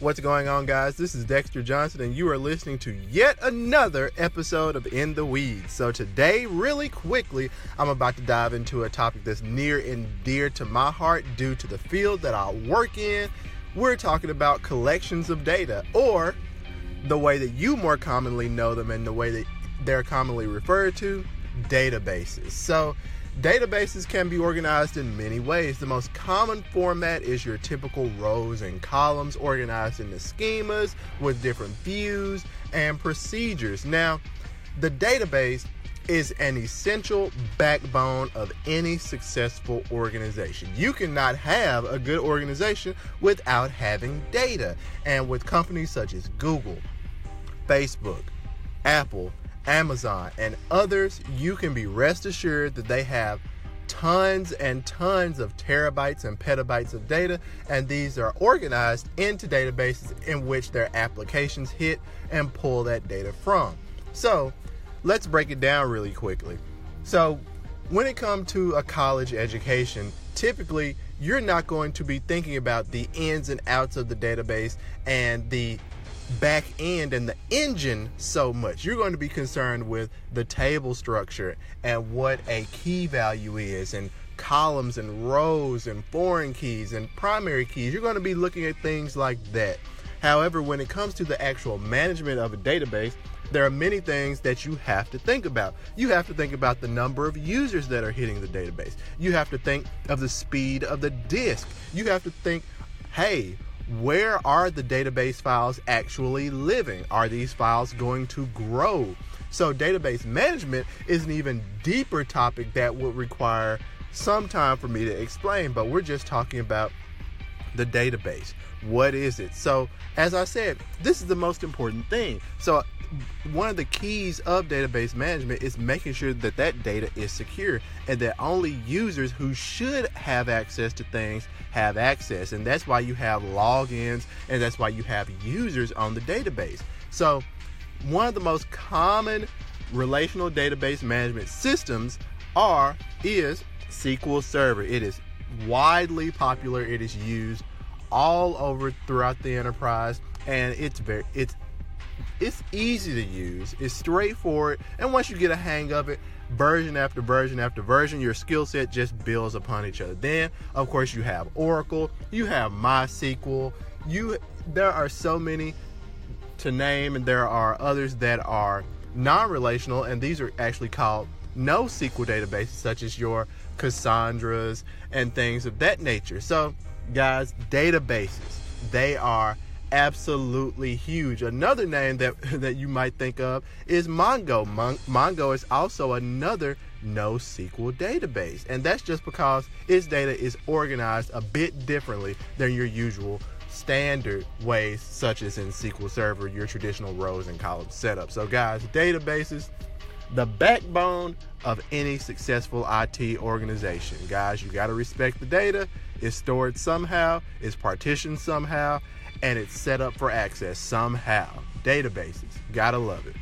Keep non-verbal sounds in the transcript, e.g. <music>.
What's going on, guys? This is Dexter Johnson, and you are listening to yet another episode of In the Weeds. So, today, really quickly, I'm about to dive into a topic that's near and dear to my heart due to the field that I work in. We're talking about collections of data, or the way that you more commonly know them and the way that they're commonly referred to databases. So, Databases can be organized in many ways. The most common format is your typical rows and columns organized into schemas with different views and procedures. Now, the database is an essential backbone of any successful organization. You cannot have a good organization without having data. And with companies such as Google, Facebook, Apple, Amazon, and others, you can be rest assured that they have tons and tons of terabytes and petabytes of data, and these are organized into databases in which their applications hit and pull that data from. So, let's break it down really quickly. So, when it comes to a college education, typically you're not going to be thinking about the ins and outs of the database and the back end and the engine so much. You're going to be concerned with the table structure and what a key value is and columns and rows and foreign keys and primary keys. You're going to be looking at things like that. However, when it comes to the actual management of a database, there are many things that you have to think about. You have to think about the number of users that are hitting the database. You have to think of the speed of the disk. You have to think, hey, where are the database files actually living? Are these files going to grow? So, database management is an even deeper topic that would require some time for me to explain, but we're just talking about the database. What is it? So, as I said, this is the most important thing. So, one of the keys of database management is making sure that that data is secure and that only users who should have access to things have access. And that's why you have logins and that's why you have users on the database. So, one of the most common relational database management systems are is SQL Server. It is widely popular. It is used all over throughout the enterprise and it's very it's it's easy to use, it's straightforward, and once you get a hang of it, version after version after version, your skill set just builds upon each other. Then, of course, you have Oracle, you have MySQL, you there are so many to name, and there are others that are non-relational, and these are actually called NoSQL databases, such as your Cassandras and things of that nature. So, guys, databases, they are absolutely huge. Another name that <laughs> that you might think of is Mongo. Mon- Mongo is also another NoSQL database, and that's just because its data is organized a bit differently than your usual standard ways, such as in SQL Server, your traditional rows and columns setup. So, guys, databases, the backbone of any successful IT organization. Guys, you got to respect the data. It's stored somehow, it's partitioned somehow, and it's set up for access somehow. Databases, gotta love it.